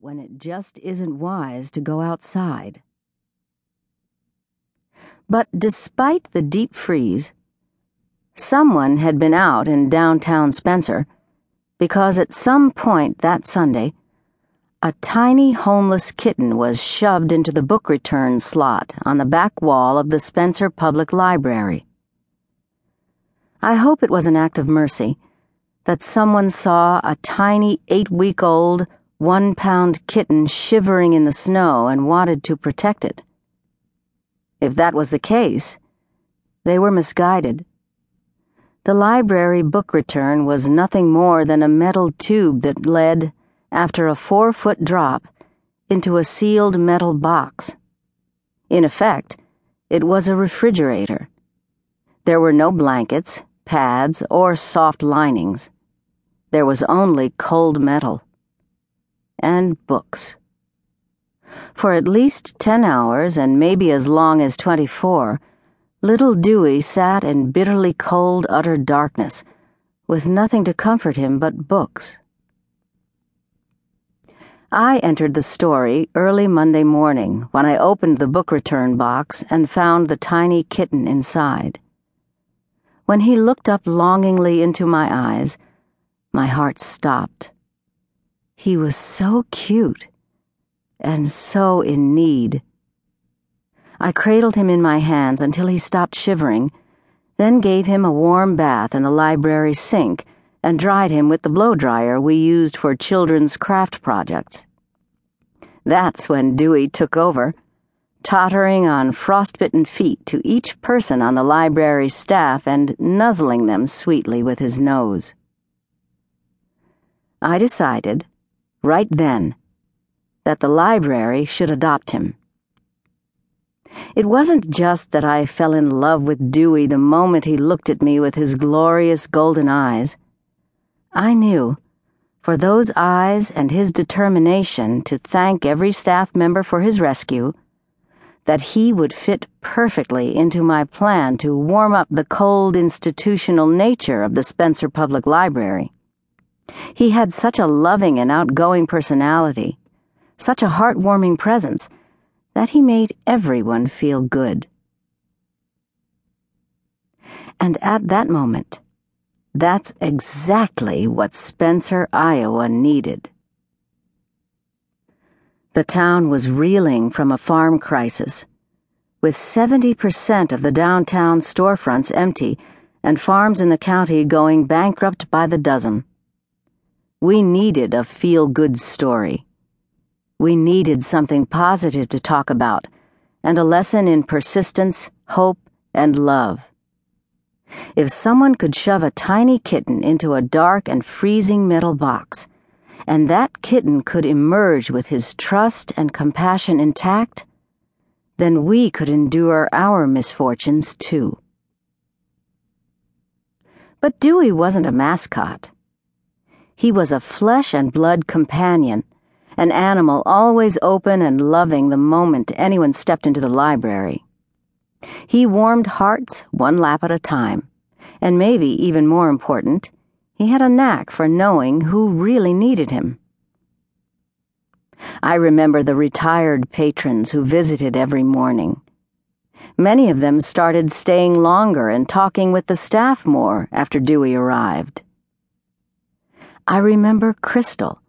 When it just isn't wise to go outside. But despite the deep freeze, someone had been out in downtown Spencer because at some point that Sunday, a tiny homeless kitten was shoved into the book return slot on the back wall of the Spencer Public Library. I hope it was an act of mercy that someone saw a tiny eight week old, one pound kitten shivering in the snow and wanted to protect it. If that was the case, they were misguided. The library book return was nothing more than a metal tube that led, after a four foot drop, into a sealed metal box. In effect, it was a refrigerator. There were no blankets, pads, or soft linings. There was only cold metal. And books. For at least ten hours, and maybe as long as twenty four, little Dewey sat in bitterly cold, utter darkness, with nothing to comfort him but books. I entered the story early Monday morning when I opened the book return box and found the tiny kitten inside. When he looked up longingly into my eyes, my heart stopped. He was so cute and so in need. I cradled him in my hands until he stopped shivering, then gave him a warm bath in the library sink and dried him with the blow dryer we used for children's craft projects. That's when Dewey took over, tottering on frostbitten feet to each person on the library staff and nuzzling them sweetly with his nose. I decided, right then, that the library should adopt him. It wasn't just that I fell in love with Dewey the moment he looked at me with his glorious golden eyes. I knew, for those eyes and his determination to thank every staff member for his rescue, that he would fit perfectly into my plan to warm up the cold institutional nature of the Spencer Public Library. He had such a loving and outgoing personality, such a heartwarming presence, that he made everyone feel good. And at that moment, that's exactly what Spencer, Iowa needed. The town was reeling from a farm crisis, with 70% of the downtown storefronts empty and farms in the county going bankrupt by the dozen. We needed a feel good story. We needed something positive to talk about, and a lesson in persistence, hope, and love. If someone could shove a tiny kitten into a dark and freezing metal box, and that kitten could emerge with his trust and compassion intact, then we could endure our misfortunes too. But Dewey wasn't a mascot. He was a flesh and blood companion, an animal always open and loving the moment anyone stepped into the library. He warmed hearts one lap at a time, and maybe even more important, he had a knack for knowing who really needed him. I remember the retired patrons who visited every morning. Many of them started staying longer and talking with the staff more after Dewey arrived. I remember Crystal,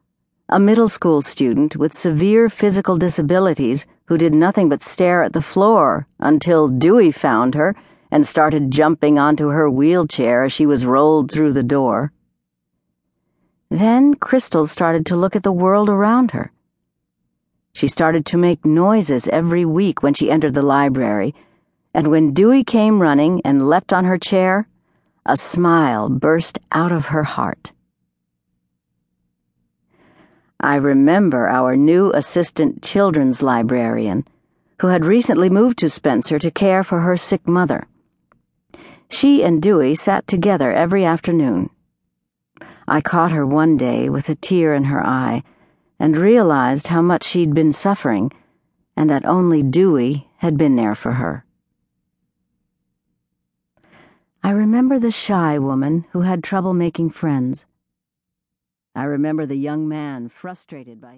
a middle school student with severe physical disabilities who did nothing but stare at the floor until Dewey found her and started jumping onto her wheelchair as she was rolled through the door. Then Crystal started to look at the world around her. She started to make noises every week when she entered the library, and when Dewey came running and leapt on her chair, a smile burst out of her heart. I remember our new assistant children's librarian, who had recently moved to Spencer to care for her sick mother. She and Dewey sat together every afternoon. I caught her one day with a tear in her eye and realized how much she'd been suffering and that only Dewey had been there for her. I remember the shy woman who had trouble making friends. I remember the young man frustrated by